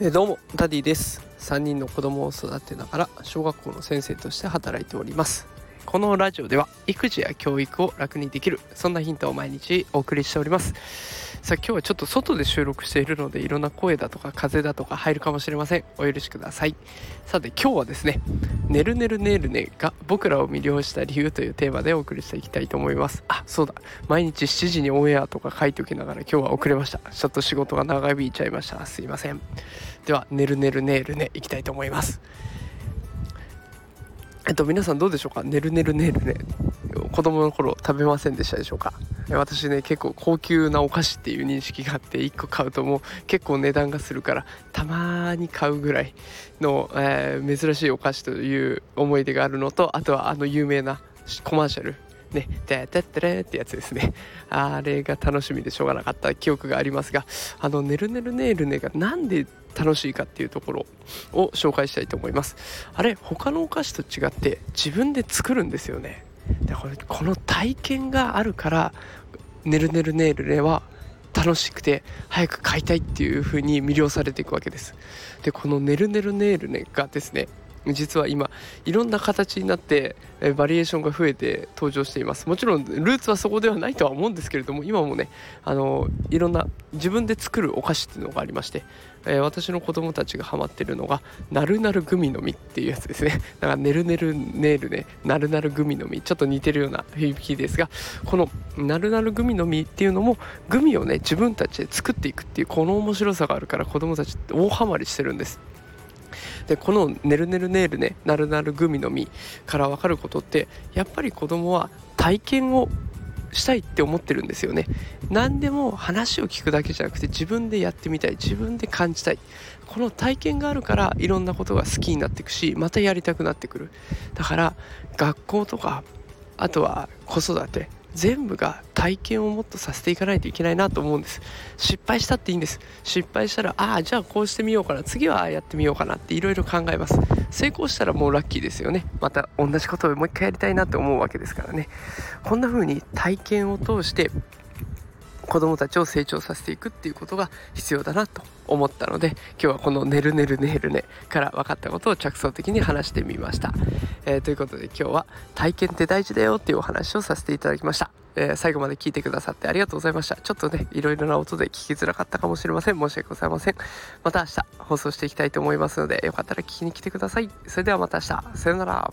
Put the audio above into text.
えどうもダディです。3人の子供を育てながら小学校の先生として働いております。このラジオでは育児や教育を楽にできるそんなヒントを毎日お送りしております。さあ今日はちょっと外で収録しているのでいろんな声だとか風だとか入るかもしれません。お許しください。さて今日はですね「ねるねるねるね」が僕らを魅了した理由というテーマでお送りしていきたいと思います。あそうだ。毎日7時にオンエアとか書いておきながら今日は遅れました。ちょっと仕事が長引いちゃいました。すいません。では「ねるねるねるね」いきたいと思います。えっと皆さんどうでしょうか？ねるねるねるね。子供の頃食べませんでしたでしょうか？私ね結構高級なお菓子っていう認識があって1個買うともう結構値段がするからたまに買うぐらいの、えー、珍しいお菓子という思い出があるのとあとはあの有名なコマーシャルね、ててってれってやつですね。あれが楽しみでしょうがなかった記憶がありますが、あの、ねるねるねるねがなんで楽しいかっていうところを紹介したいと思います。あれ、他のお菓子と違って自分で作るんですよね。でこれこの体験があるからねるねるねるねは楽しくて早く買いたいっていう風に魅了されていくわけです。でこのねるねるねるねがですね 実は今いろんな形になってバリエーションが増えて登場しています。もちろんルーツはそこではないとは思うんですけれども今もねあのいろんな自分で作るお菓子っていうのがありまして、えー、私の子供たちがハマってるのがなるなるグミの実っていうやつですね。だからねるねるねるねなるなるグミの実。ちょっと似てるような響きですがこのなるなるグミの実っていうのもグミをね自分たちで作っていくっていうこの面白さがあるから子供たちって大ハマりしてるんです。でこの「ねるねるねるねなるなるグミの実」から分かることってやっぱり子供は体験をしたいって思ってるんですよね。何でも話を聞くだけじゃなくて自分でやってみたい自分で感じたい。この体験があるからいろんなことが好きになっていくしまたやりたくなってくる。だから学校とかあとは子育て全部が体験をもっとさせていかないといけないなと思うんです。失敗したっていいんです。失敗したらああじゃあこうしてみようかな。次はああやってみようかなっていろいろ考えます。成功したらもうラッキーですよね。また同じことをもう一回やりたいなって思うわけですからね。こんな風に体験を通して子供たちを成長させていくっていうことが必要だなと思ったので今日はこの「ねるねるねるね」から分かったことを着想的に話してみました、えー、ということで今日は体験って大事だよっていうお話をさせていただきました。えー、最後まで聞いてくださってありがとうございました。ちょっとね、いろいろな音で聞きづらかったかもしれません。申し訳ございません。また明日放送していきたいと思いますので、よかったら聞きに来てください。それではまた明日。さよなら。